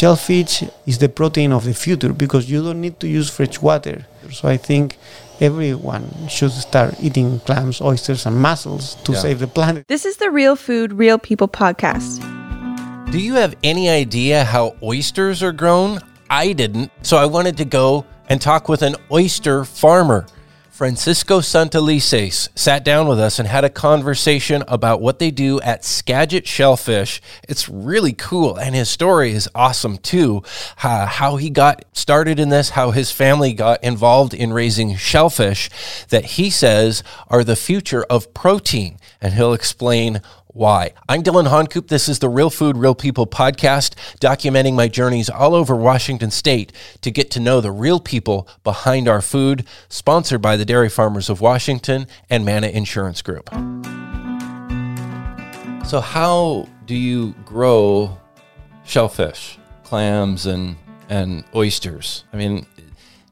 shellfish is the protein of the future because you don't need to use fresh water. So I think everyone should start eating clams, oysters, and mussels to Yeah. save the planet. This is the Real Food, Real People podcast. Do you have any idea how oysters are grown? I didn't. So I wanted to go and talk with an oyster farmer. Francisco Santelices sat down with us and had a conversation about what they do at Skagit Shellfish. It's really cool, and his story is awesome too. Uh, how he got started in this, how his family got involved in raising shellfish that he says are the future of protein, and he'll explain why. I'm Dillon Honcoop. This is the Real Food, Real People podcast, documenting my journeys all over Washington state to get to know the real people behind our food, sponsored by the Dairy Farmers of Washington and Mana Insurance Group. So, how do you grow shellfish, clams, and, and oysters? I mean,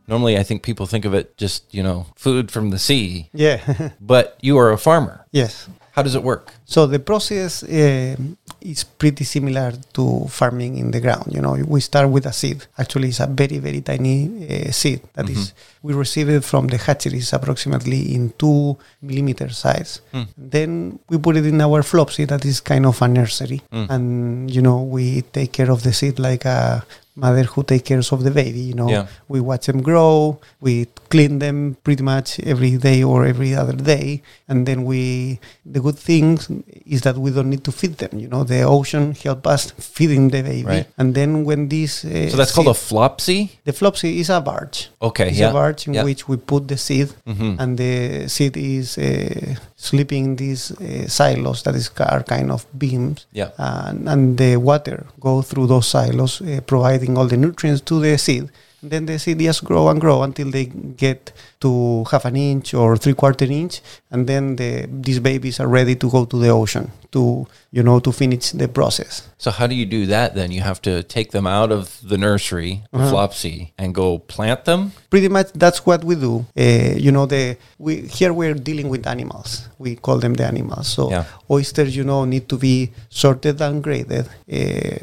normally I think people think of it just, you know, food from the sea, Yeah, but you are a farmer. yes. How does it work? So the process um is pretty similar to farming in the ground. You know, we start with a seed. Actually, it's a very very tiny uh, seed that is we receive it from the hatcheries approximately in two millimeter size. Then we put it in our FLUPSY that is kind of a nursery, and you know we take care of the seed like a mother who take care of the baby. You know, Yeah. we watch them grow. We clean them pretty much every day or every other day, and then we. The good thing is that we don't need to feed them. You know, the ocean help us feeding the baby, Right. and then when this. Uh, So that's called a FLUPSY? the FLUPSY is a barge. Okay, It's yeah. In yeah. which we put the seed, Mhm. and the seed is uh, sleeping in these uh, silos that is are kind of beams, Yeah. and, and the water go through those silos, uh, providing all the nutrients to the seed. And then the seed just grow and grow until they get to half an inch or three quarter inch, and then the these babies are ready to go to the ocean to you know to finish the process. So how do you do that then? You have to take them out of the nursery, the Uh-huh. FLUPSY, and go plant them? pretty much that's what we do. Uh, you know, the we here we're dealing with animals. We call them the animals. So Yeah. oysters, you know, need to be sorted and graded uh,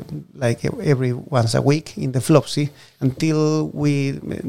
like every once a week in the FLUPSY until we,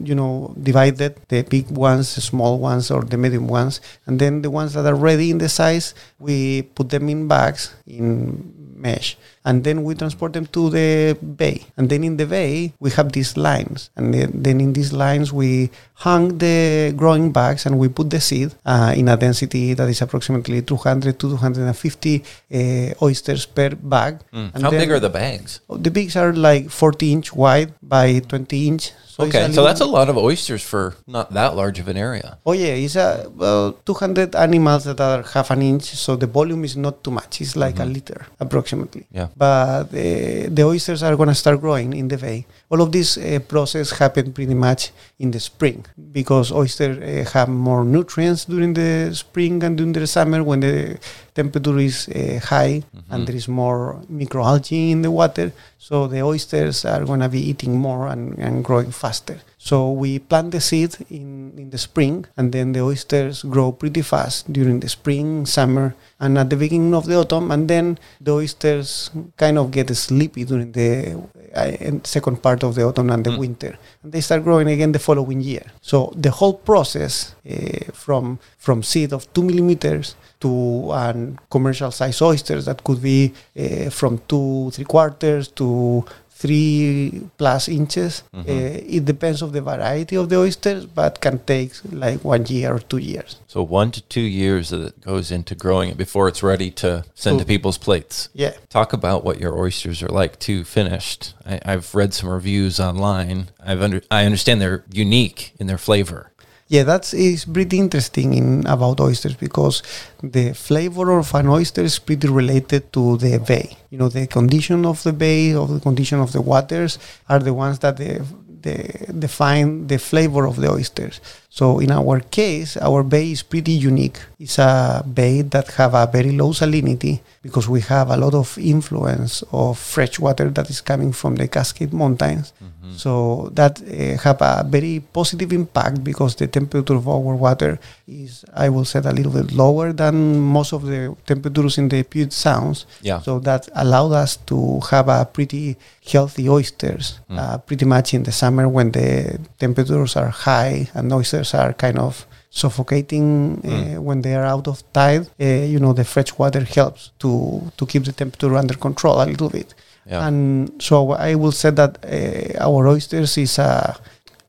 you know, divided the big ones, the small ones, or the medium ones, and then the ones that are ready in the size, we put them in bags in mesh. And then we transport them to the bay. And then in the bay we have these lines. And then, in these lines we hang the growing bags and we put the seed uh, in a density that is approximately 200 to 250 uh, oysters per bag. And Hmm. How big are the bags? Oh, the bigs are like 40 inch wide by 20 inch so okay, so that's a lot of oysters for not that large of an area. Oh yeah, it's a well, 200 animals that are half an inch, so the volume is not too much. It's like a liter approximately. Yeah. But uh, the oysters are gonna start growing in the bay. All of this uh, process happened pretty much in the spring because oysters uh, have more nutrients during the spring and during the summer when the temperature is uh, high and there is more microalgae in the water. So the oysters are gonna be eating more and, and growing faster. So we plant the seed in, in the spring, and then the oysters grow pretty fast during the spring, summer, and at the beginning of the autumn. And then the oysters kind of get sleepy during the uh, second part of the autumn and the winter, and they start growing again the following year. So the whole process uh, from from seed of two millimeters to um, commercial size oysters that could be uh, from two three quarters to three plus inches. Uh, it depends of the variety of the oysters, but can take like one year or two years. So one to two years that goes into growing it before it's ready to send to people's plates. Yeah. Talk about what your oysters are like too finished. I, I've read some reviews online. I've under, I understand they're unique in their flavor. Yeah, that's is pretty interesting in about oysters because the flavor of an oyster is pretty related to the bay. You know, the condition of the bay, of the condition of the waters, are the ones that the, the define the flavor of the oysters. So in our case, our bay is pretty unique. It's a bay that have a very low salinity because we have a lot of influence of fresh water that is coming from the Cascade Mountains. So that uh, have a very positive impact because the temperature of our water is, I will say, a little bit lower than most of the temperatures in the Puget Sounds. Yeah. So that allowed us to have a pretty healthy oysters, uh, pretty much in the summer when the temperatures are high and oysters are kind of suffocating uh, when they are out of tide. Uh, you know, the fresh water helps to to keep the temperature under control a little bit. Yeah. And so I will say that uh, our oysters is uh,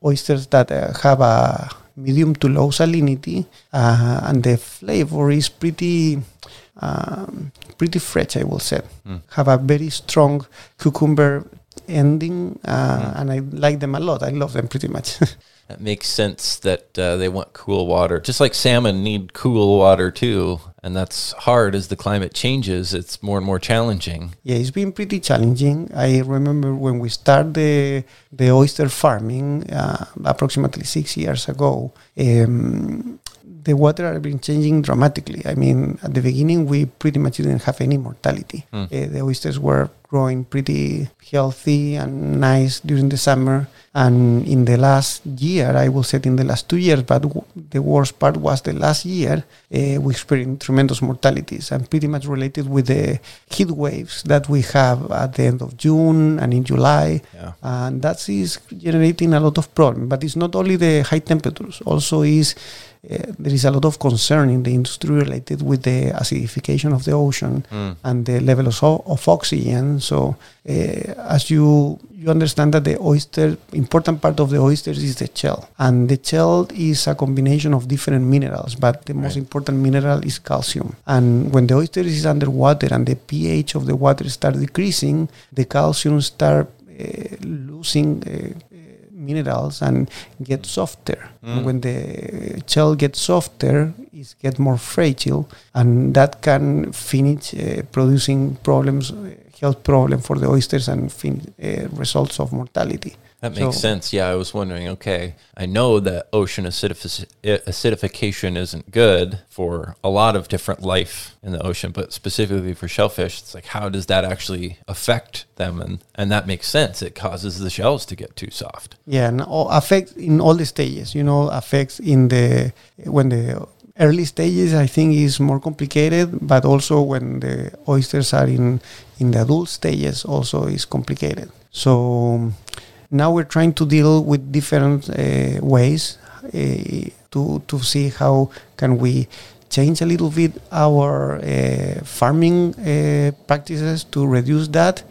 oysters that uh, have a medium to low salinity, uh, and the flavor is pretty um, pretty fresh. I will say have a very strong cucumber ending, uh, and I like them a lot. I love them pretty much. That makes sense that uh, they want cool water. Just like salmon need cool water too. And that's hard as the climate changes. It's more and more challenging. Yeah, it's been pretty challenging. I remember when we started the, the oyster farming uh, approximately six years ago. Um, the water had been changing dramatically. I mean, at the beginning, we pretty much didn't have any mortality. Uh, the oysters were growing pretty healthy and nice during the summer. And in the last year, I will say in the last two years, but w- the worst part was the last year, uh, we experienced tremendous mortalities and pretty much related with the heat waves that we have at the end of June and in July. Yeah. And that is generating a lot of problem. But it's not only the high temperatures, also is uh, there is a lot of concern in the industry related with the acidification of the ocean and the level of, of oxygen. So, uh, as you you understand that the oyster important part of the oysters is the shell, and the shell is a combination of different minerals, but the most important mineral is calcium. And when the oyster is underwater and the pH of the water start decreasing, the calcium start uh, losing. Minerals and get softer. And when the shell gets softer, it get more fragile, and that can finish uh, producing problems, uh, health problem for the oysters and fin- uh, results of mortality. That makes So- sense. Yeah, I was wondering. Okay, I know that ocean acidific- acidification isn't good for a lot of different life in the ocean, but specifically for shellfish, it's like how does that actually affect them? And and that makes sense. It causes the shells to get too soft. Yeah, and all affects in all the stages. You know, affects in the when the early stages. I think is more complicated, but also when the oysters are in in the adult stages, also is complicated. So now we're trying to deal with different uh, ways uh, to to see how can we change a little bit our uh, farming uh, practices to reduce that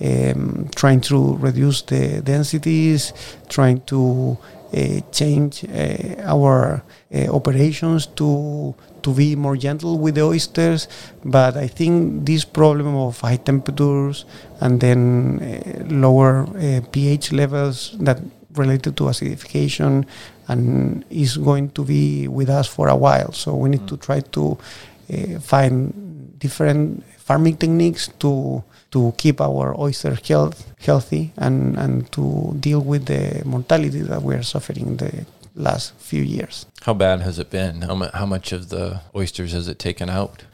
um, trying to reduce the densities, trying to uh, change uh, our uh, operations to to be more gentle with the oysters. But I think this problem of high temperatures and then uh, lower uh, pH levels that related to acidification and is going to be with us for a while. So we need to try to uh, find different farming techniques to to keep our oyster health healthy and and to deal with the mortality that we are suffering in the last few years. How bad has it been? How, mu- how much of the oysters has it taken out?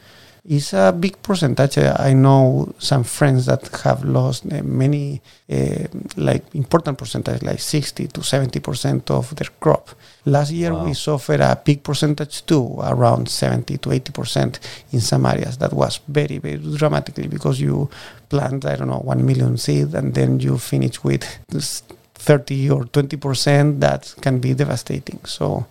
It's a big percentage. I know some friends that have lost uh, many, uh, like important percentage, like 60 to 70 percent of their crop. Last year Wow. we suffered a big percentage too, around 70 to 80 percent in some areas. That was very, very dramatically because you plant, I don't know, 1 million seed and then you finish with this 30 or 20 percent. That can be devastating. So,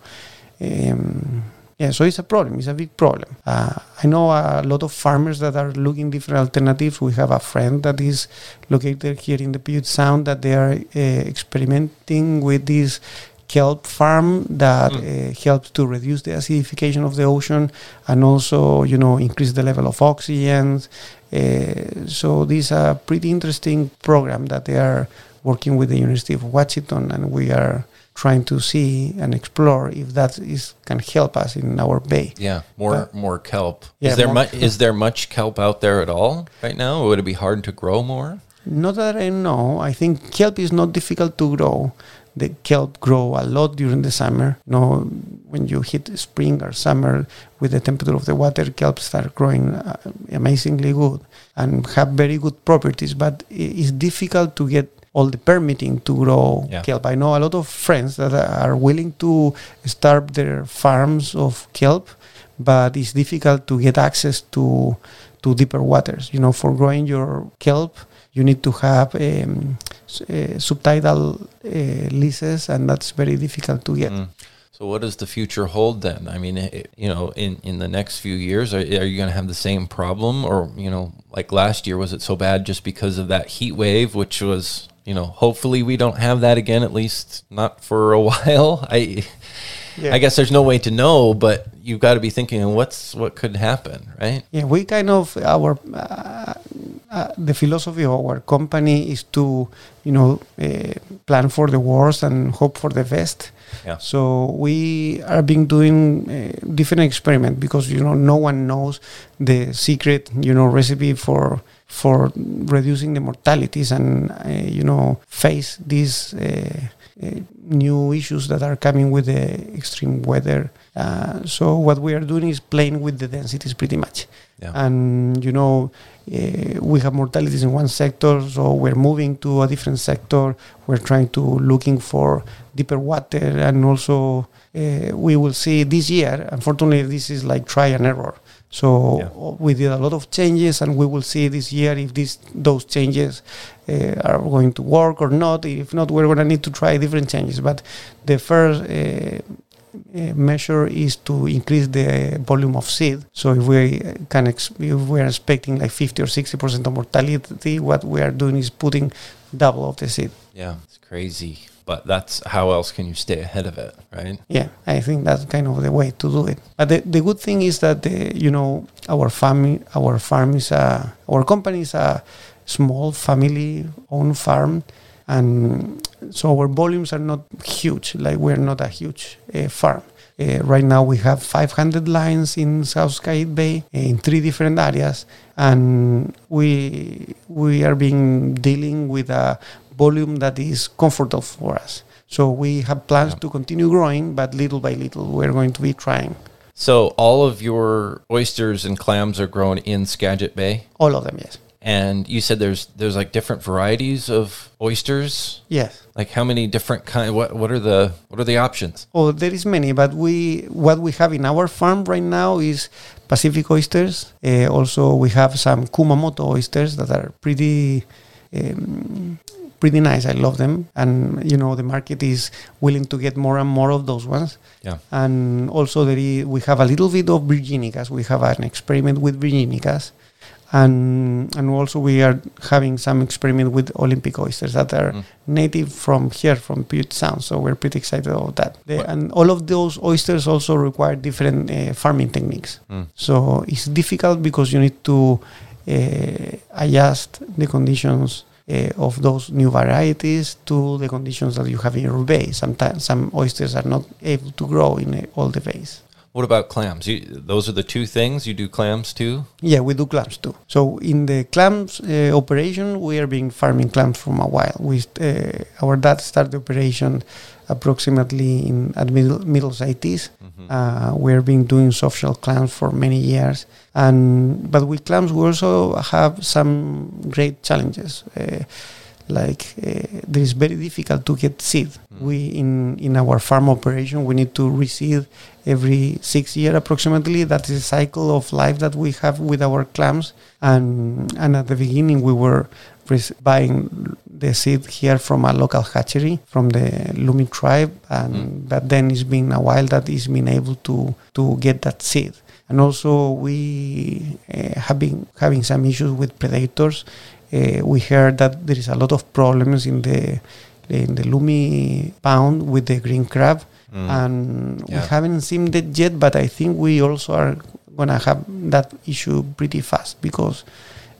um, yeah, so it's a problem. It's a big problem. Uh, I know a lot of farmers that are looking different alternatives. We have a friend that is located here in the Puget Sound that they are uh, experimenting with this kelp farm that uh, helps to reduce the acidification of the ocean and also, you know, increase the level of oxygen. Uh, so this is a pretty interesting program that they are working with the University of Washington, and we are trying to see and explore if that is can help us in our bay. Yeah, more But- more kelp. Yeah, is there much? Is there much kelp out there at all right now? Would it be hard to grow more? Not that I know. I think kelp is not difficult to grow. the kelp grow a lot during the summer. You know, when you hit spring or summer with the temperature of the water, kelp start growing uh, amazingly good and have very good properties. But it's difficult to get all the permitting to grow Yeah. kelp. I know a lot of friends that are willing to start their farms of kelp, but it's difficult to get access to to deeper waters. You know, for growing your kelp, you need to have um, uh, subtidal uh, leases, and that's very difficult to get. Mm. So what does the future hold then? I mean, it, you know, in, in the next few years, are, are you going to have the same problem, or you know, like last year, was it so bad just because of that heat wave, which was, you know, hopefully we don't have that again, at least not for a while. I, Yeah. I guess there's no way to know, but you've got to be thinking, and what's what could happen, right? Yeah, we kind of our uh, uh, the philosophy of our company is to you know uh, plan for the worst and hope for the best. Yeah. So we are being doing uh, different experiment because you know no one knows the secret you know recipe for for reducing the mortalities and uh, you know face these uh, uh, new issues that are coming with the extreme weather. Uh, so what we are doing is playing with the densities pretty much Yeah. and you know uh, we have mortalities in one sector so we're moving to a different sector we're trying to looking for deeper water and also uh, we will see this year unfortunately this is like try and error so Yeah. we did a lot of changes and we will see this year if this those changes uh, are going to work or not if not we're going to need to try different changes but the first uh, measure is to increase the volume of seed. So if we can, ex- if we are expecting like 50 or 60 percent of mortality, what we are doing is putting double of the seed. Yeah, it's crazy, but that's how else can you stay ahead of it, right? Yeah, I think that's kind of the way to do it. But the, the good thing is that the, you know our farm our farm is a our company is a small family owned farm, and so our volumes are not huge. Like we're not a huge uh, farm. Uh, right now we have 500 lines in South Skagit Bay in three different areas, and we we are being dealing with a volume that is comfortable for us. So we have plans Yeah. to continue growing, but little by little we're going to be trying. So all of your oysters and clams are grown in Skagit Bay, All of them, yes. and you said there's there's like different varieties of oysters. Yes. Like how many different kind? What what are the what are the options? Oh, there is many, but we what we have in our farm right now is Pacific oysters. Uh, also, we have some Kumamoto oysters that are pretty. Um, pretty nice. I love them. And you know the market is willing to get more and more of those ones. Yeah. and also there is, we have a little bit of virginicas. We have an experiment with virginicas. And and also we are having some experiment with Olympia oysters that are Mm. native from here from Puget Sound. So we're pretty excited about that. The- What- and all of those oysters also require different uh, farming techniques. Mm. so it's difficult because you need to uh, adjust the conditions uh, of those new varieties to the conditions that you have in your bay. Sometimes some oysters are not able to grow in uh, all the bays. What about clams? You, those are the two things. You do clams too. Yeah, we do clams too. So in the clams uh, operation, we are being farming clams from a while. We uh, our dad started the operation approximately in at middle middle eighties. Uh, we've been doing social clams for many years, and but with clams we also have some great challenges. Uh, like uh, there is very difficult to get seed. We in in our farm operation we need to reseed every six year approximately. That is a cycle of life that we have with our clams. And and at the beginning we were buying the seed here from a local hatchery from the Lummi tribe, and Mm. but then it's been a while that it's been able to to get that seed. And also we uh, have been having some issues with predators. Uh, we heard that there is a lot of problems in the in the Lummi pound with the green crab Mm. and we haven't seen that yet but i think we also are gonna have that issue pretty fast because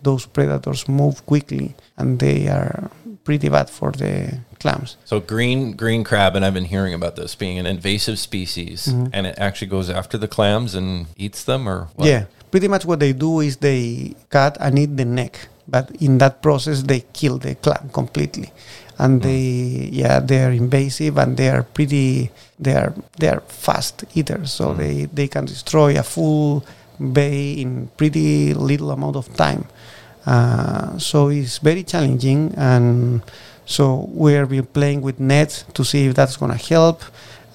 those predators move quickly and they are pretty bad for the clams. So green green crab, and I've been hearing about this being an invasive species, Mhm. and it actually goes after the clams and eats them, or what? yeah pretty much what they do is they cut and eat the neck but in that process they kill the clam completely. And they yeah they are invasive and they are pretty they are they are fast eaters, so they they can destroy a full bay in pretty little amount of time. Uh, so it's very challenging, and so we're been playing with nets to see if that's going to help.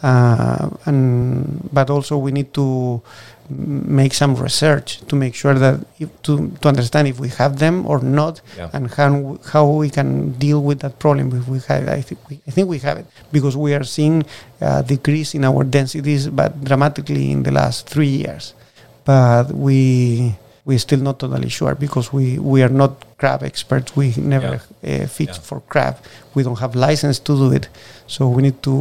Uh, and but also we need to make some research to make sure that if, to to understand if we have them or not, Yeah. and how how we can deal with that problem if we have. I think we, I think we have it because we are seeing a decrease in our densities, but dramatically in the last three years. But we we're still not totally sure because we, we are not crab experts. We never uh, fish Yeah. for crab. We don't have license to do it, so we need to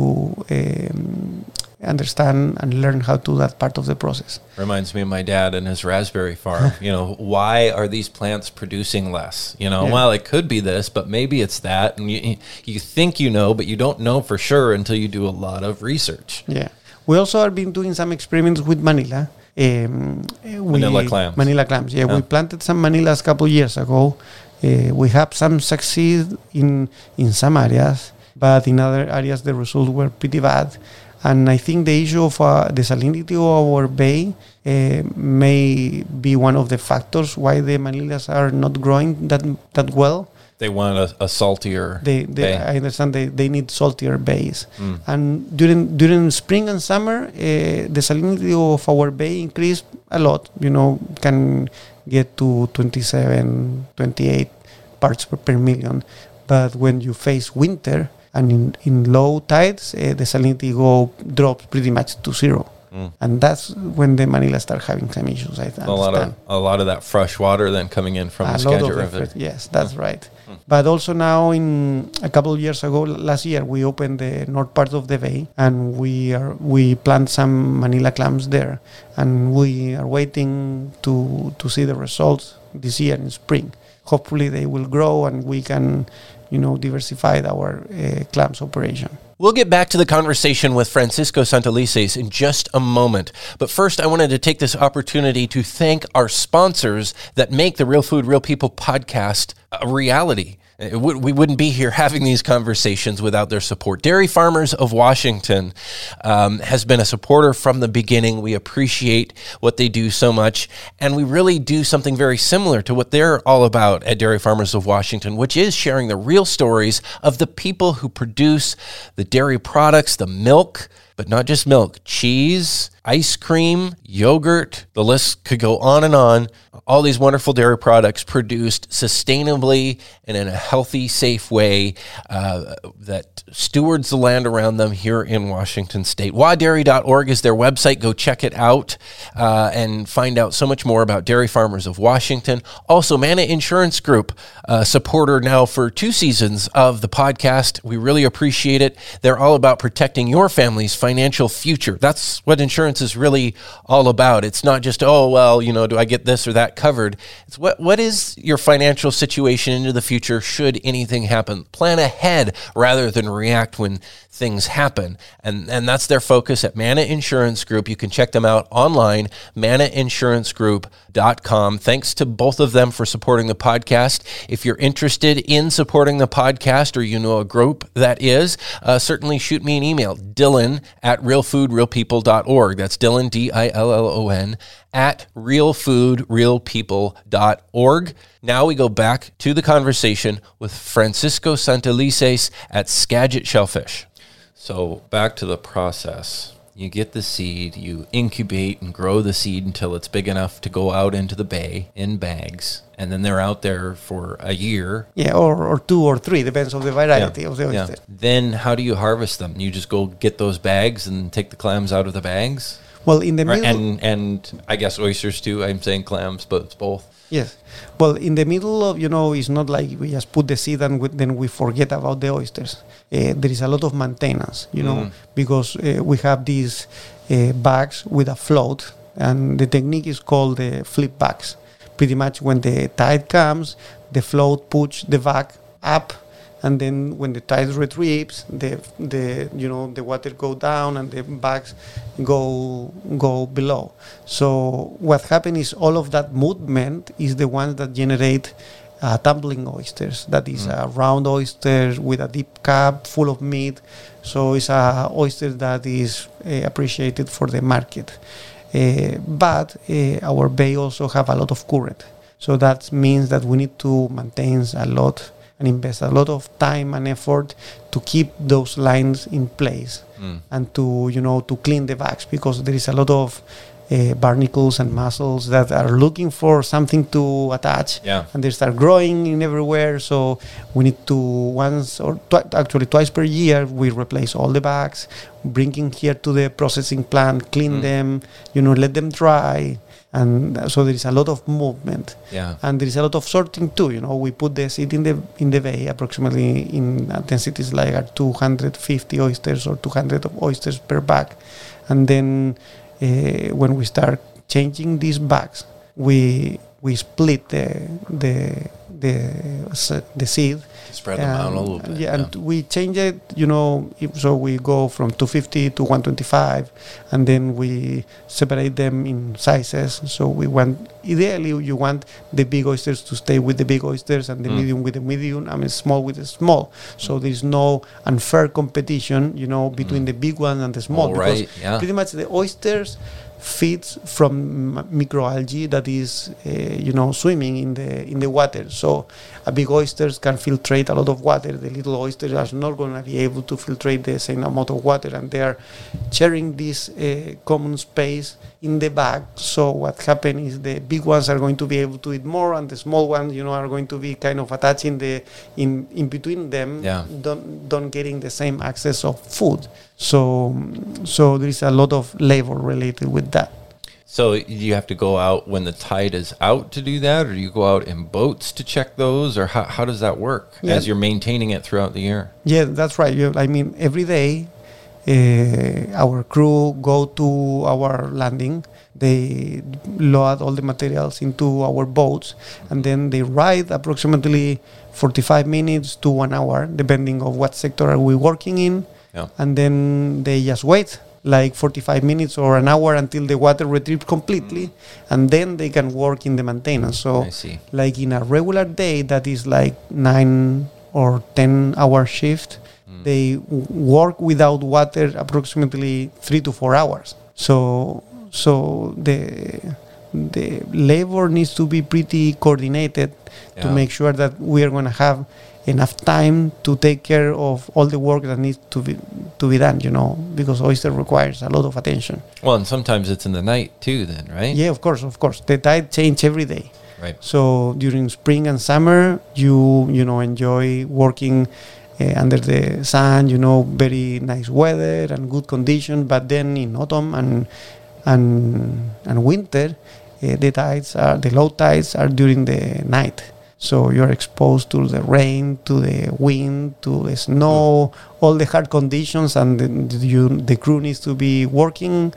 um, understand and learn how to do that part of the process. Reminds me of my dad and his raspberry farm. you know, why are these plants producing less? You know, Yeah. well, it could be this, but maybe it's that. And you, you think you know, but you don't know for sure until you do a lot of research. Yeah. We also have been doing some experiments with Manila. Um, uh, we- Manila clams. Manila clams. Yeah, Yeah. we planted some Manilas a couple years ago. Uh, we have some succeed in in some areas, but in other areas the results were pretty bad. And I think the issue of uh, the salinity of our bay uh, may be one of the factors why the Manilas are not growing that that well. They want a, a saltier. They, they. I understand they, they need saltier bays. Mm. And during during spring and summer, uh, the salinity of our bay increased a lot. You know, can get to 27, 28 parts per, per million. But when you face winter and in, in low tides, uh, the salinity go drops pretty much to zero. Mm. And that's when the Manila start having some issues. I understand. a lot of a lot of that fresh water then coming in from a the Skagit River. effort. Yes, that's right. But also now, in a couple of years ago, last year, we opened the north part of the bay, and we are we plant some Manila clams there, and we are waiting to to see the results this year in spring. Hopefully, they will grow, and we can, you know, diversify our uh, clams operation. We'll get back to the conversation with Francisco Santelices in just a moment. But first, I wanted to take this opportunity to thank our sponsors that make the Real Food, Real People podcast a reality. We wouldn't be here having these conversations without their support. Dairy Farmers of Washington um, has been a supporter from the beginning. We appreciate what they do so much. And we really do something very similar to what they're all about at Dairy Farmers of Washington, which is sharing the real stories of the people who produce the dairy products, the milk, but not just milk, cheese, ice cream, yogurt. The list could go on and on. All these wonderful dairy products produced sustainably and in a healthy, safe way uh, that stewards the land around them here in Washington state. wadairy.org is their website. Go check it out uh, and find out so much more about Dairy Farmers of Washington. Also, Mana Insurance Group, uh, supporter now for two seasons of the podcast. We really appreciate it. They're all about protecting your family's financial future. That's what insurance is really all about. It's not just, oh, well, you know, do I get this or that covered? It's what, what is your financial situation into the future should anything happen? Plan ahead rather than react when things happen. And, and that's their focus at Mana Insurance Group. You can check them out online, manainsurancegroup.com. Thanks to both of them for supporting the podcast. If you're interested in supporting the podcast or you know a group that is, uh, certainly shoot me an email, Dillon at realfoodrealpeople.org. That's Dillon, D I L L O N, at realfoodrealpeople.org. Now we go back to the conversation with Francisco Santelices at Skagit Shellfish. So back to the process. You get the seed, you incubate and grow the seed until it's big enough to go out into the bay in bags, and then they're out there for a year. Yeah, or, or two or three, depends on the variety of the oyster. Then how do you harvest them? You just go get those bags and take the clams out of the bags? Well, in the Or- middle, and and I guess oysters too. I'm saying clams, but it's both. Yes. Well, in the middle of, you know, it's not like we just put the seed and we, then we forget about the oysters. Uh, there is a lot of maintenance, you know, because uh, we have these uh, bags with a float, and the technique is called the flip bags. Pretty much when the tide comes, the float puts the bag up and then when the tide retrieves the the you know the water go down and the bags go go below so what happens is all of that movement is the ones that generate uh, tumbling oysters. That is a round oyster with a deep cap full of meat. So it's a oyster that is uh, appreciated for the market. Uh, but uh, our bay also have a lot of current. So that means that we need to maintain a lot and invest a lot of time and effort to keep those lines in place Mm. and to you know to clean the bags because there is a lot of uh, barnacles and mussels that are looking for something to attach Yeah. and they start growing in everywhere so we need to once or twi- actually twice per year we replace all the bags bringing here to the processing plant clean Mm. them you know let them dry and so there is a lot of movement Yeah. and there is a lot of sorting too. You know, we put the seed in the in the bay approximately in densities like at 250 oysters or 200 of oysters per bag, and then uh, when we start changing these bags, we we split the the the the seed Spread them out a little bit. yeah, and we change it, you know, so we go from 250 to 125, and then we separate them in sizes. So we want, ideally, you want the big oysters to stay with the big oysters and the Mm. medium with the medium, I mean, small with the small. So there is no unfair competition, you know, between the big one and the small. All because right. Yeah. pretty much the oysters feeds from m- microalgae that is uh, you know swimming in the in the water so a big oysters can filtrate a lot of water. The little oysters are not going to be able to filtrate the same amount of water and they are sharing this uh, common space in the bag. So what happens is the big ones are going to be able to eat more and the small ones you know are going to be kind of attaching the in in between them Yeah. don't don't getting the same access of food. So so there is a lot of labor related with that So you have to go out when the tide is out to do that, or do you go out in boats to check those, or how, how does that work Yeah. as you're maintaining it throughout the year? yeah that's right you, i mean every day uh, our crew go to our landing they load all the materials into our boats and then they ride approximately 45 minutes to one hour depending of what sector are we working in Yeah. and then they just wait like 45 minutes or an hour until the water retrieves completely mm. and then they can work in the maintenance. So like in a regular day that is like 9 or 10 hour shift mm. they w- work without water approximately 3 to 4 hours. So so the the labor needs to be pretty coordinated to make sure that we are going to have enough time to take care of all the work that needs to be to be done you know because oyster requires a lot of attention. Well, and sometimes it's in the night too, then, right? yeah of course of course. The tide change every day. Right. so during spring and summer you you know enjoy working uh, under the sun you know very nice weather and good condition. But then in autumn and and and winter uh, the tides are the low tides are during the night so you're exposed to the rain to the wind to the snow all the hard conditions and the, you, the crew needs to be working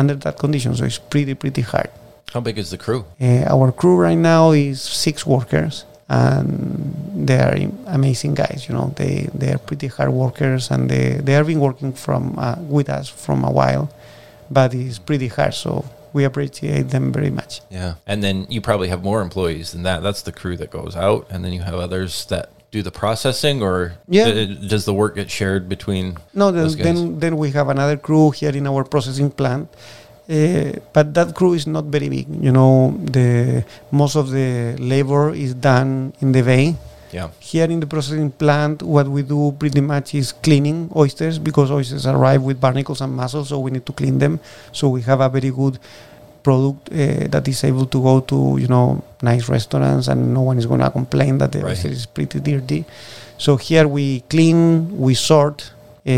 under that condition so it's pretty pretty hard How big is the crew? uh, our crew right now is six workers, and they are amazing guys. You know, they they are pretty hard workers, and they they have been working from uh, with us from a while, but it's pretty hard. So we appreciate them very much. Yeah. And then you probably have more employees than that. That's the crew that goes out, and then you have others that do the processing, or Yeah. uh, does the work get shared between? No, then then, then we have another crew here in our processing plant. Uh, but that crew is not very big. You know, the most of the labor is done in the bay. Yeah. Here in the processing plant, what we do pretty much is cleaning oysters because oysters arrive with barnacles and mussels, so we need to clean them. So we have a very good product uh, that is able to go to you know nice restaurants, and no one is going to complain that the Right. oyster is pretty dirty. So here we clean, we sort, uh,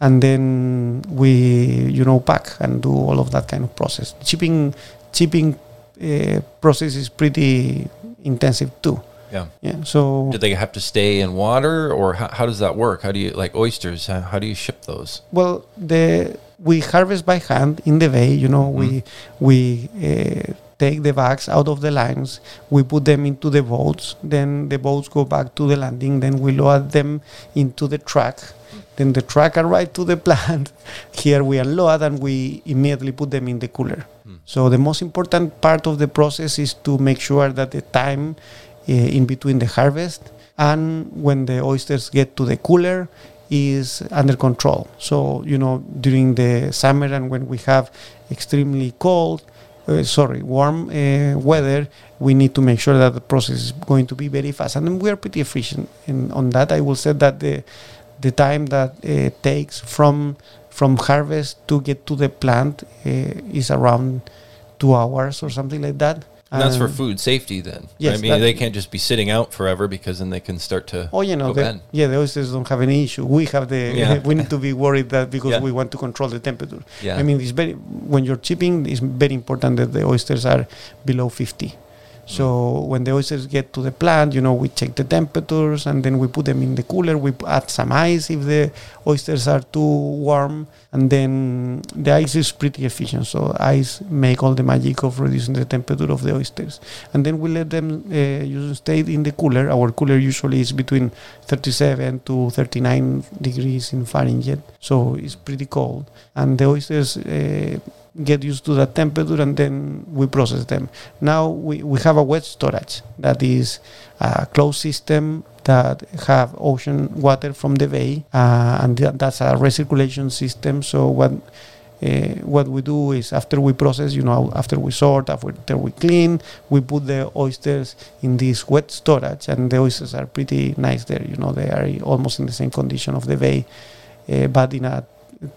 and then we you know pack and do all of that kind of process. Shipping, shipping uh, process is pretty intensive too. Yeah. Yeah. So Do they have to stay in water, or how, how does that work? How do you like oysters? How, how do you ship those? well, the we harvest by hand in the bay. You know, we we uh, take the bags out of the lines. We put them into the boats. Then the boats go back to the landing. Then we load them into the truck. Then the truck arrive to the plant. Here we unload and we immediately put them in the cooler. So the most important part of the process is to make sure that the time in between the harvest and when the oysters get to the cooler is under control. So you know during the summer and when we have extremely cold, uh, sorry, warm uh, weather, we need to make sure that the process is going to be very fast, and we are pretty efficient in, on that. I will say that the the time that it uh, takes from from harvest to get to the plant is around two hours or something like that. And that's for um, food safety then. Yes, I mean they can't just be sitting out forever because then they can start to. Oh, you know, the, yeah, the oysters don't have any issue. We have the. Yeah. we need to be worried that because yeah. we want to control the temperature. Yeah. I mean, it's very when you're chipping, it's very important that the oysters are below 50. So when the oysters get to the plant, you know, we check the temperatures and then we put them in the cooler. We add some ice if the oysters are too warm, and then the ice is pretty efficient. So ice make all the magic of reducing the temperature of the oysters, and then we let them uh, stay in the cooler. Our cooler usually is between 37 to 39 degrees in Fahrenheit, so it's pretty cold, and the oysters. Uh, get used to that temperature and then we process them. Now we, we have a wet storage that is a closed system that have ocean water from the bay uh, and th- that's a recirculation system. So what uh, what we do is after we process, you know, after we sort, after we clean, we put the oysters in this wet storage, and the oysters are pretty nice there. You know, they are almost in the same condition of the bay, uh, but in a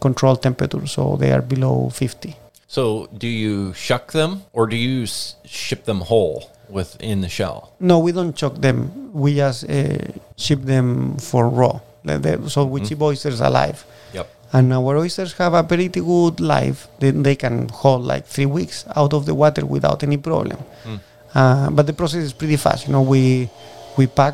controlled temperature, so they are below 50. So, do you shuck them or do you ship them whole within the shell? No, we don't chuck them. We just uh, ship them for raw. So we mm. ship oysters alive. Yep. And our oysters have a pretty good life. They, they can hold like three weeks out of the water without any problem. Mm. Uh, but the process is pretty fast. You know, we we pack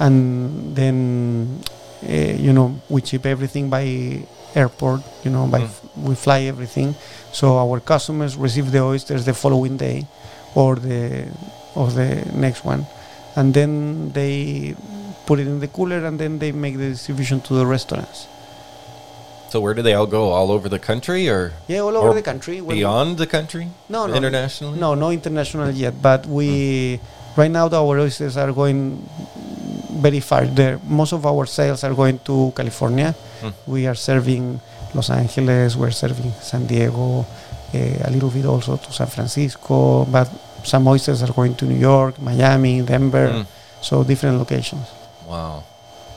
and then uh, you know we ship everything by airport. You know, by mm. f- we fly everything so our customers receive the oysters the following day or the or the next one, and then they put it in the cooler and then they make the distribution to the restaurants. So where do they all go? All over the country, or yeah, all over the country. Beyond the country? No, no, internationally. No, no international yet. But we hmm. right now our oysters are going very far. There, most of our sales are going to California. Hmm. We are serving Los Angeles, we're serving San Diego, uh, a little bit also to San Francisco, but some oysters are going to New York, Miami, Denver, mm. so different locations. Wow.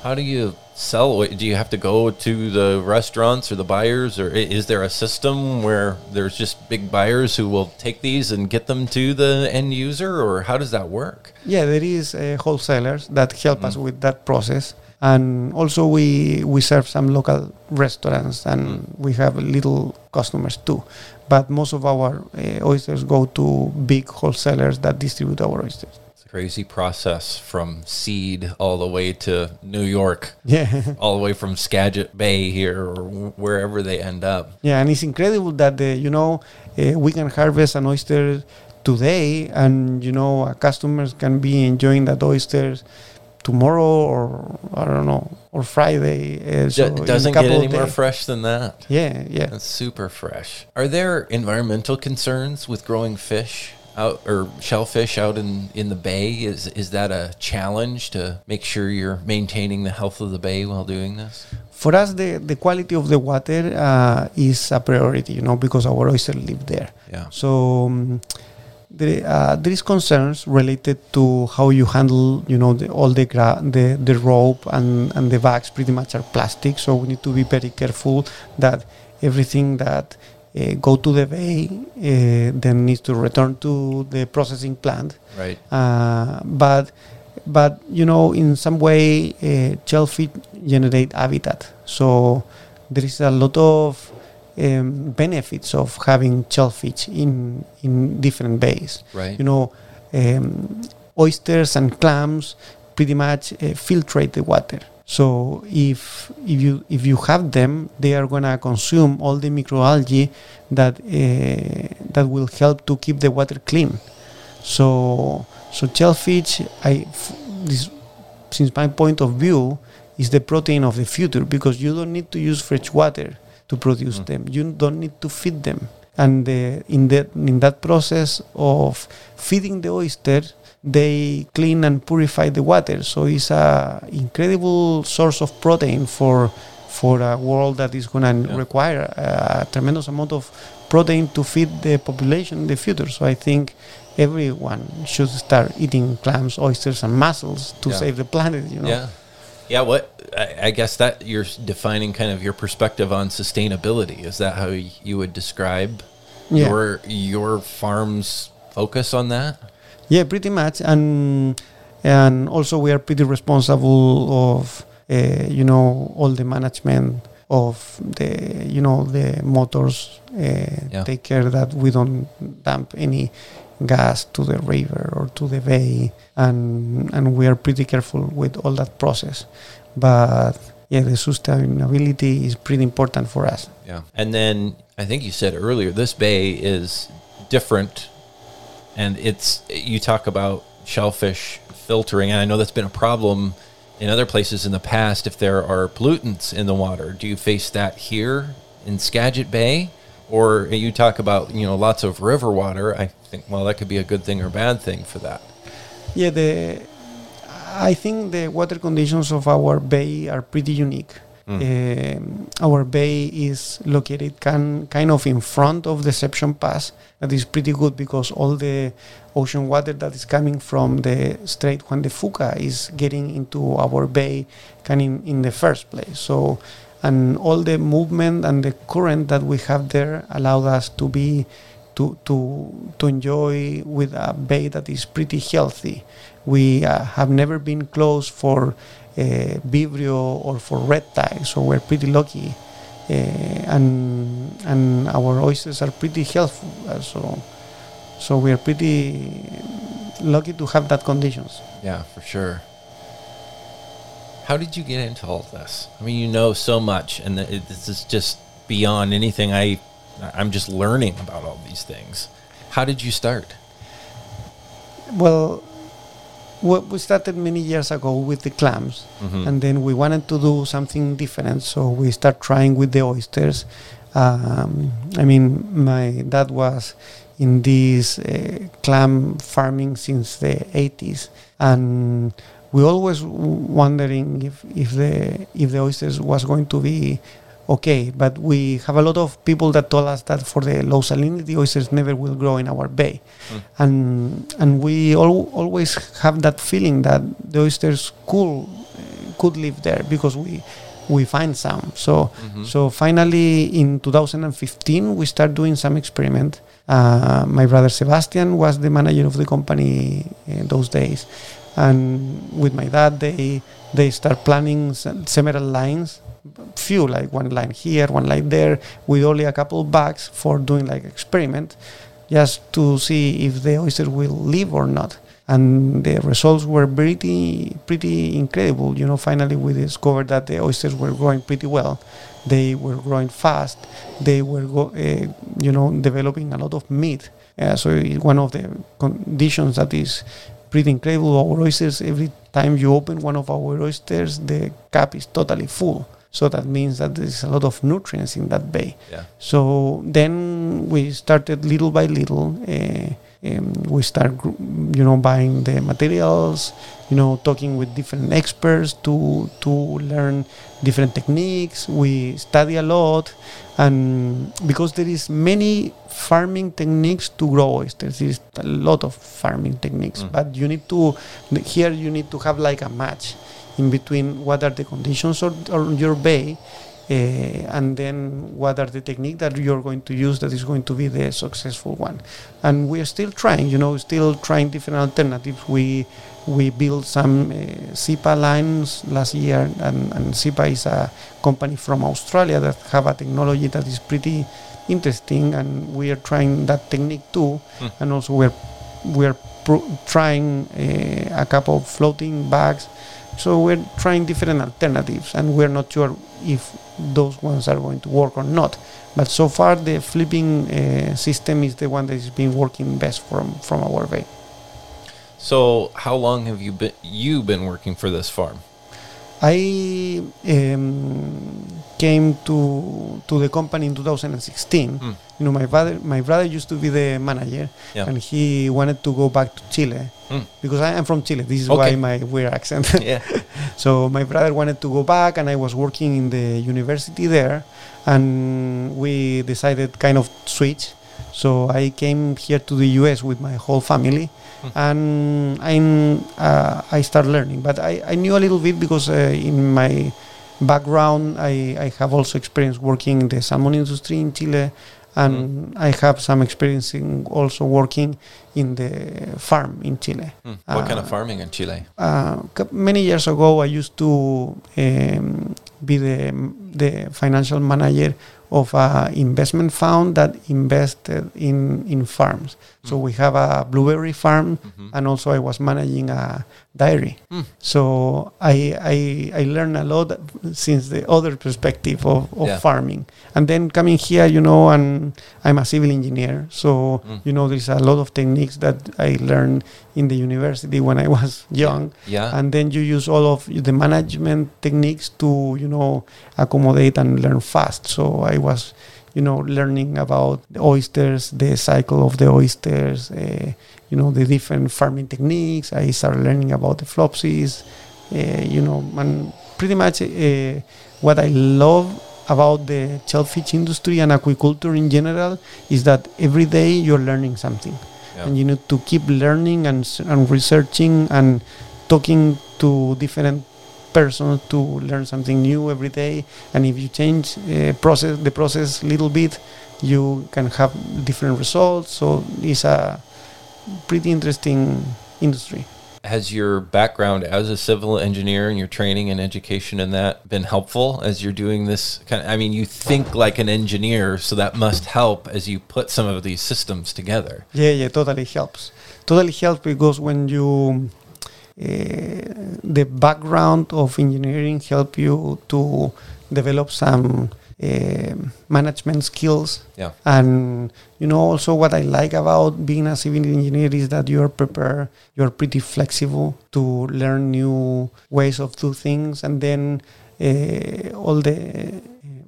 How do you sell? Do you have to go to the restaurants or the buyers, or is there a system where there's just big buyers who will take these and get them to the end user, or how does that work? Yeah, there is uh, wholesalers that help mm. us with that process and also we we serve some local restaurants and mm. we have little customers too but most of our uh, oysters go to big wholesalers that distribute our oysters crazy process from seed all the way to new york yeah all the way from skagit bay here or wherever they end up yeah and it's incredible that the, you know uh, we can harvest an oyster today and you know customers can be enjoying that oysters tomorrow or I don't know or Friday. Uh, so D- doesn't get any more fresh than that. Yeah, yeah. That's super fresh. Are there environmental concerns with growing fish? Out or shellfish out in, in the bay is is that a challenge to make sure you're maintaining the health of the bay while doing this? For us, the, the quality of the water uh, is a priority, you know, because our oysters live there. Yeah. So. Um, there, uh, there is concerns related to how you handle, you know, the, all the, gra- the the rope and and the bags pretty much are plastic. So we need to be very careful that everything that uh, go to the bay uh, then needs to return to the processing plant. Right. Uh, but but you know, in some way, uh, shellfish generate habitat. So there is a lot of um, benefits of having shellfish in in different bays. Right. You know, um, oysters and clams pretty much uh, filtrate the water. So if if you if you have them, they are gonna consume all the microalgae that uh, that will help to keep the water clean. So so shellfish, I this since my point of view is the protein of the future because you don't need to use fresh water to produce mm. them. You don't need to feed them. and the, in that in that process of feeding the oyster, they clean and purify the water. So it's a incredible source of protein for for a world that is going to Yeah. require a tremendous amount of protein to feed the population in the future. So I think everyone should start eating clams, oysters, and mussels to Yeah. save the planet. You know. Yeah. Yeah, what I, I guess that you're defining kind of your perspective on sustainability. Is that how you would describe Yeah. your your farm's focus on that? Yeah, pretty much, and and also we are pretty responsible of uh, you know all the management of the you know the motors. Uh, Yeah. Take care that we don't dump any gas to the river or to the bay, and and we are pretty careful with all that process. But yeah, the sustainability is pretty important for us. Yeah. And then I think you said earlier this bay is different and it's you talk about shellfish filtering and I know that's been a problem in other places in the past if there are pollutants in the water. Do you face that here in Skagit Bay? Or you talk about, you know, lots of river water. I think well that could be a good thing or bad thing for that. Yeah, the I think the water conditions of our bay are pretty unique. Um, our bay is located can, kind of in front of Deception Pass. That is pretty good because all the ocean water that is coming from the Strait Juan de Fuca is getting into our bay kind in, in the first place. So, and all the movement and the current that we have there allowed us to be to to to enjoy with a bay that is pretty healthy. We uh, have never been closed for uh, vibrio or for red tide, so we're pretty lucky. Uh, and and our oysters are pretty healthy, uh, so so we are pretty lucky to have that conditions. Yeah, for sure. How did you get into all this? I mean, you know so much, and it, this is just beyond anything I. I'm just learning about all these things. How did you start? Well, we we started many years ago with the clams, Mhm. and then we wanted to do something different, so we start trying with the oysters. Um, I mean, my dad was in this uh, clam farming since the 80s, and we always wondering if, if the if the oysters was going to be okay. But we have a lot of people that told us that for the low salinity oysters never will grow in our bay hmm. and and we al- always have that feeling that the oysters could could live there because we we find some. So mm-hmm. so finally in 2015 we start doing some experiment. Uh, my brother Sebastian was the manager of the company in those days, and with my dad they they start planning s- several lines few like one line here one line there with only a couple bags for doing like experiment just to see if the oyster will live or not. And the results were pretty pretty incredible. You know, finally we discovered that the oysters were growing pretty well. They were growing fast. They were, go, uh, you know, developing a lot of meat. Uh, so one of the conditions that is pretty incredible. Our oysters, every time you open one of our oysters, the cap is totally full. So that means that there's a lot of nutrients in that bay. Yeah. So then we started little by little. Uh, um, we start, you know, buying the materials, you know, talking with different experts to to learn different techniques. We study a lot, and because there is many farming techniques to grow oysters, there is a lot of farming techniques. Mm. But you need to here you need to have like a match in between what are the conditions on, on your bay uh, and then what are the technique that you're going to use that is going to be the successful one. And we are still trying you know still trying different alternatives. We we built some uh, SEAPA lines last year and, and SEAPA is a company from Australia that have a technology that is pretty interesting and we are trying that technique too. Hmm. and also we're we're pro- trying uh, a couple of floating bags so we're trying different alternatives, and we're not sure if those ones are going to work or not. But so far, the flipping uh, system is the one that has been working best from from our bay. So, how long have you been you been working for this farm? I um, came to to the company in 2016. Mm. you know, my brother, my brother used to be the manager, Yeah. and he wanted to go back to Chile Mm. because I am from Chile. This is Okay. why my weird accent. Yeah. so my brother wanted to go back, and I was working in the university there, and we decided kind of switch. So I came here to the US with my whole family, and I uh, I started learning. But I, I knew a little bit because uh, in my background I, I have also experience working in the salmon industry in Chile, and I have some experience in also working in the farm in Chile. Hmm. What kind of Uh, farming in Chile? uh, many years ago, I used to um, be the the financial manager of an investment fund that invested in in farms. So we have a blueberry farm, Mhm. and also I was managing a dairy. Hmm. So I, I I learned a lot since the other perspective of, of Yeah. farming, and then coming here, you know, and I'm a civil engineer, so Mm. you know there's a lot of techniques that I learned in the university when I was young, Yeah. and then you use all of the management techniques to you know accommodate and learn fast. So I was you know learning about the oysters, the cycle of the oysters, uh, you know the different farming techniques. I started learning about the FLUPSYs, uh, you know, and pretty much uh, what I love about the shellfish industry and aquaculture in general is that every day you're learning something Yeah. and you need to keep learning and, and researching and talking to different persons to learn something new every day and if you change uh, process the process little bit you can have different results so it's a pretty interesting industry Has your background as a civil engineer and your training and education in that been helpful as you're doing this kind of, I mean, you think like an engineer, so that must help as you put some of these systems together. Yeah, yeah, totally helps. Totally helps because when you the background of engineering help you to develop some uh, management skills Yeah. and you know also what i like about being a civil engineer is that you're prepared you're pretty flexible to learn new ways of do things and then uh, all the uh,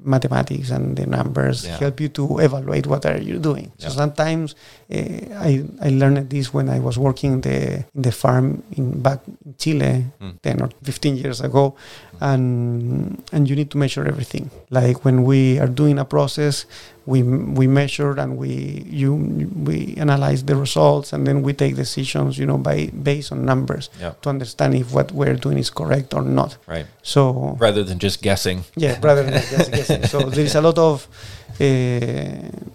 mathematics and the numbers Yeah. help you to evaluate what are you doing Yeah. so sometimes uh, I, I learned this when i was working in the in the farm in back in chile Mm. 10 or 15 years ago and and you need to measure everything like when we are doing a process we we measure and we you we analyze the results and then we take decisions you know by based on numbers Yeah. to understand if what we're doing is correct or not Right. so Rather than just guessing. yeah rather than just guessing so there is a lot of uh,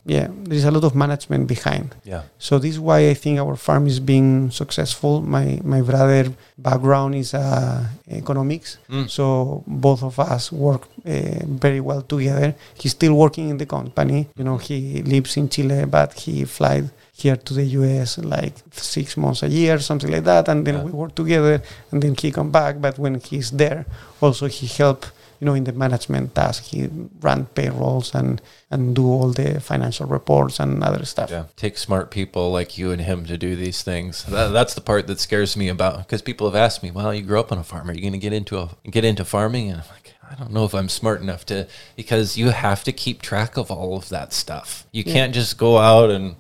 yeah there is a lot of management behind Yeah. so this is why I think our farm is being successful. My my brother background is uh, economics, Mm. so both of us work uh, very well together. He's still working in the company. You know, he lives in Chile, but he flies here to the US like six months a year, something like that, and then Yeah. we work together. And then he come back, but when he's there, also he help. You know, in the management task, he run payrolls and and do all the financial reports and other stuff. Yeah. Take smart people like you and him to do these things. That, that's the part that scares me about because people have asked me, "Well, you grew up on a farm. Are you going to get into a get into farming?" And I'm like, I don't know if I'm smart enough to because you have to keep track of all of that stuff. You Yeah. can't just go out and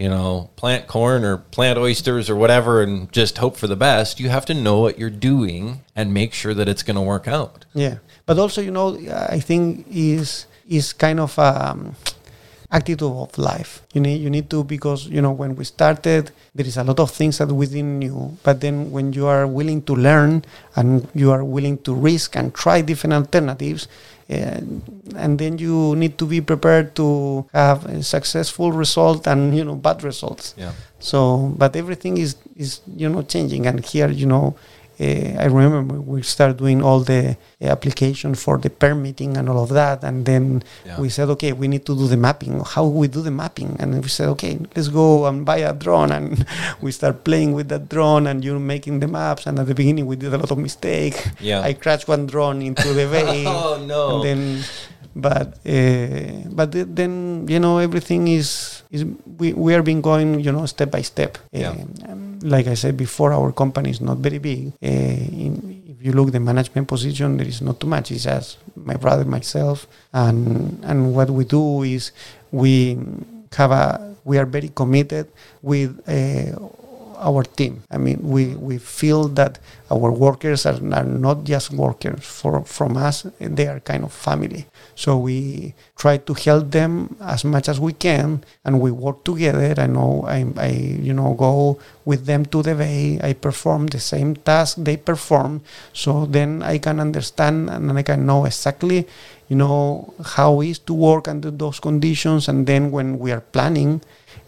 you know plant corn or plant oysters or whatever and just hope for the best. You have to know what you're doing and make sure that it's going to work out. Yeah, but also you know I think is is kind of um, attitude of life. You need you need to because you know when we started there is a lot of things that didn't knew, but then when you are willing to learn and you are willing to risk and try different alternatives. And then you need to be prepared to have a successful result and you know bad results Yeah. so, but everything is is you know changing, and here you know, uh, I remember we started doing all the application for the permitting and all of that, and then Yeah. we said, okay, we need to do the mapping. How we do the mapping? And we said, okay, let's go and buy a drone, and we start playing with that drone, and you're making the maps. And at the beginning, we did a lot of mistake. Yeah. I crashed one drone into the bay. Oh no. And then, but uh, but th- then you know everything is is we we are being going you know step by step. Yeah. Um, like I said before, our company is not very big. Uh, in, if you look the management position, there is not too much. It's just my brother, myself, and and what we do is we have a we are very committed with uh, our team. I mean, we, we feel that our workers are, are not just workers for, from us, they are kind of family. So we try to help them as much as we can and we work together. I know I, I you know, go with them to the bay. I perform the same task they perform. So then I can understand and I can know exactly you know how is to work under those conditions and then when we are planning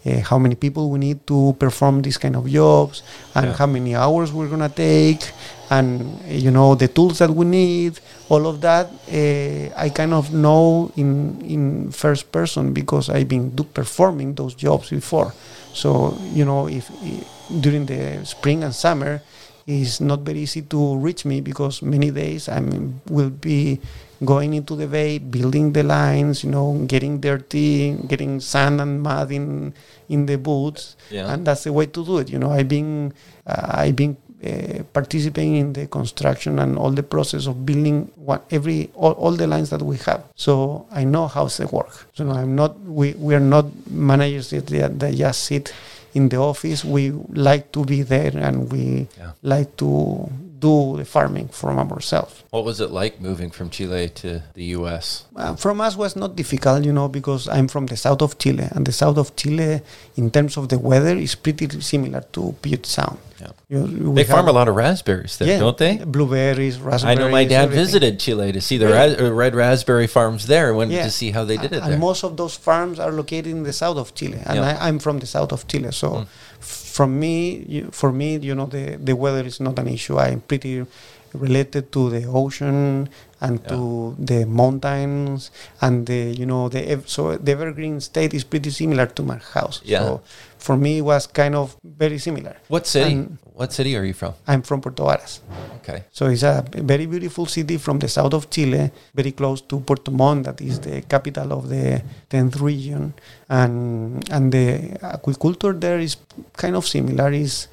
uh, how many people we need to perform these kind of jobs and Yeah. how many hours we're gonna take and uh, you know the tools that we need all of that uh, i kind of know in in first person because i've been do performing those jobs before so you know if, i during the spring and summer it's not very easy to reach me because many days i will be going into the bay, building the lines, you know, getting dirty, getting sand and mud in in the boots, Yeah. and that's the way to do it. You know, I've been uh, I've been uh, participating in the construction and all the process of building what every all, all the lines that we have. So I know how they work. So no, I'm not we we are not managers that that just sit in the office. We like to be there and we Yeah. like to do the farming from ourselves. What was it like moving from Chile to the U.S.? Uh, from us was not difficult, you know, because I'm from the south of Chile, and the south of Chile, in terms of the weather, is pretty similar to Puget Sound. Yeah. You, They farm a lot of raspberries there, yeah, don't they? Blueberries, raspberries. I know my dad everything. visited Chile to see the Really? ra- uh, red raspberry farms there and wanted Yeah. to see how they did it and there. most of those farms are located in the south of Chile, and Yeah. I, I'm from the south of Chile. So, Mm. From me, for me, you know, the the weather is not an issue. I'm pretty related to the ocean and Yeah. to the mountains and the you know the so the evergreen state is pretty similar to my house. Yeah. So for me, it was kind of very similar. What city? And- what city are you from? I'm from Puerto Varas. Okay. So it's a very beautiful city from the south of Chile, very close to Puerto Montt, that is the capital of the 10th region. And, and the agriculture there is kind of similar. Is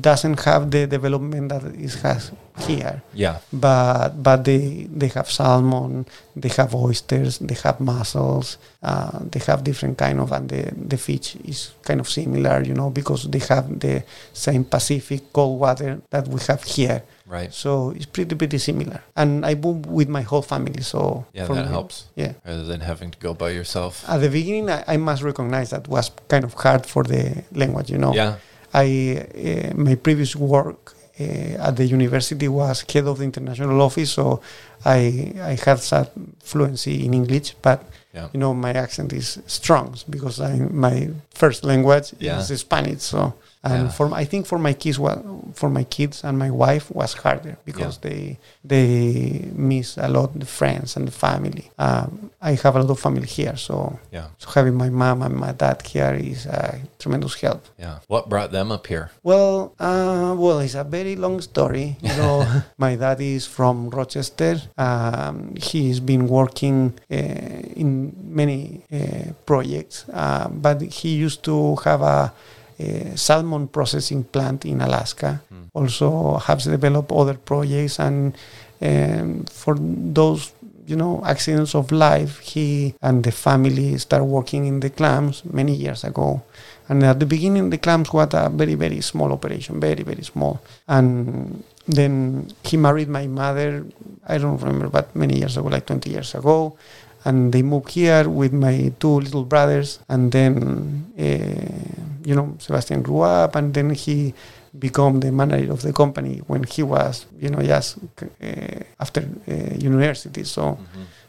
doesn't have the development that it has here, Yeah. but but they they have salmon, they have oysters, they have mussels, uh, they have different kind of, and the the fish is kind of similar, you know, because they have the same Pacific cold water that we have here. Right. So it's pretty pretty similar. And I moved with my whole family, so Yeah, that me- helps. Yeah. Rather than having to go by yourself. At the beginning, I, I must recognize that was kind of hard for the language. You know, Yeah. I uh, my previous work uh, at the university was head of the international office, so I I had some fluency in English, but Yeah. you know my accent is strong because I, my first language Yeah. is Spanish. So and Yeah. for I think for my kids wa- for my kids and my wife was harder because they they miss a lot the friends and the family. Um, I have a lot of family here, so Yeah. so having my mom and my dad here is a tremendous help. Yeah. What brought them up here? Well, uh, well, it's a very long story. You know, my dad is from Rochester. Um, he's been working uh, in many uh, projects, uh, but he used to have a, a salmon processing plant in Alaska. Also, has developed other projects, and um, for those you know accidents of life, he and the family start working in the clams many years ago. And at the beginning, the clams was a very, very small operation, very, very small. And then he married my mother, I don't remember, but many years ago, like 20 years ago. And they moved here with my two little brothers. And then, uh, you know, Sebastian grew up and then he became the manager of the company when he was, you know, just uh, after uh, university. So,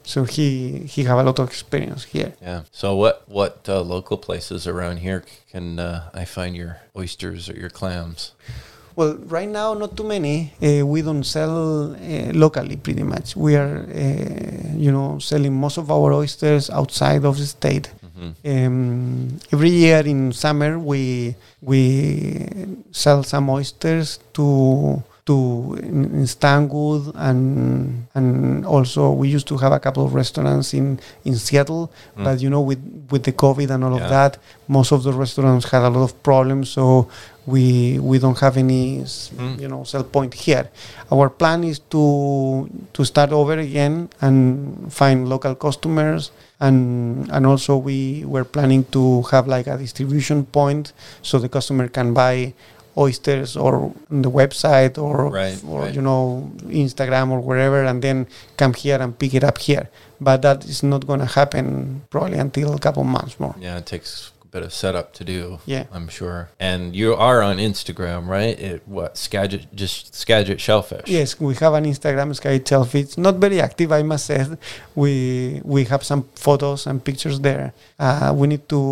so he, he have a lot of experience here. Yeah. So what what uh, local places around here can uh, I find your oysters or your clams? Well, right now, not too many. Uh, we don't sell uh, locally, pretty much. We are, uh, you know, selling most of our oysters outside of the state. Um, every year in summer, we we sell some oysters to to in, in Stanwood and and also we used to have a couple of restaurants in in Seattle, Mm. but you know with with the COVID and all Yeah. of that, most of the restaurants had a lot of problems. So we we don't have any Mm. you know sell point here. Our plan is to to start over again and find local customers and and also we were planning to have like a distribution point so the customer can buy oysters or on the website or Right, or right. you know Instagram or wherever and then come here and pick it up here but that is not going to happen probably until a couple months more Yeah, it takes bit of setup to do. Yeah. I'm sure. And you are on Instagram, right? It what Skagit just Skagit Shellfish. Yes, we have an Instagram, Sky Shelf. It's not very active, I must say. We we have some photos and pictures there. Uh, we need to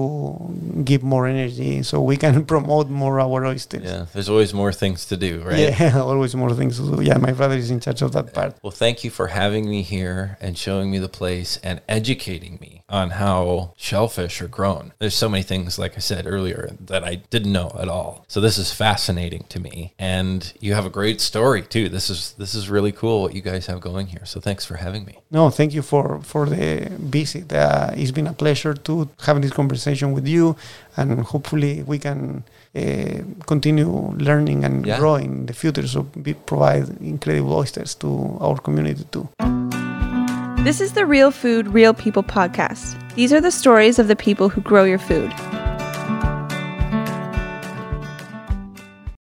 give more energy so we can promote more our oysters. Yeah. There's always more things to do, right? Yeah, always more things to do. Yeah, my brother is in charge of that part. Well, thank you for having me here and showing me the place and educating me on how shellfish are grown. There's so many things, like I said earlier, that I didn't know at all. So this is fascinating to me, and you have a great story too. This is this is really cool what you guys have going here. So thanks for having me. No, thank you for for the visit. Uh, it's been a pleasure to have this conversation with you, and hopefully we can uh, continue learning and Yeah. growing in the future. So we provide incredible oysters to our community too. This is the Real Food, Real People podcast. These are the stories of the people who grow your food.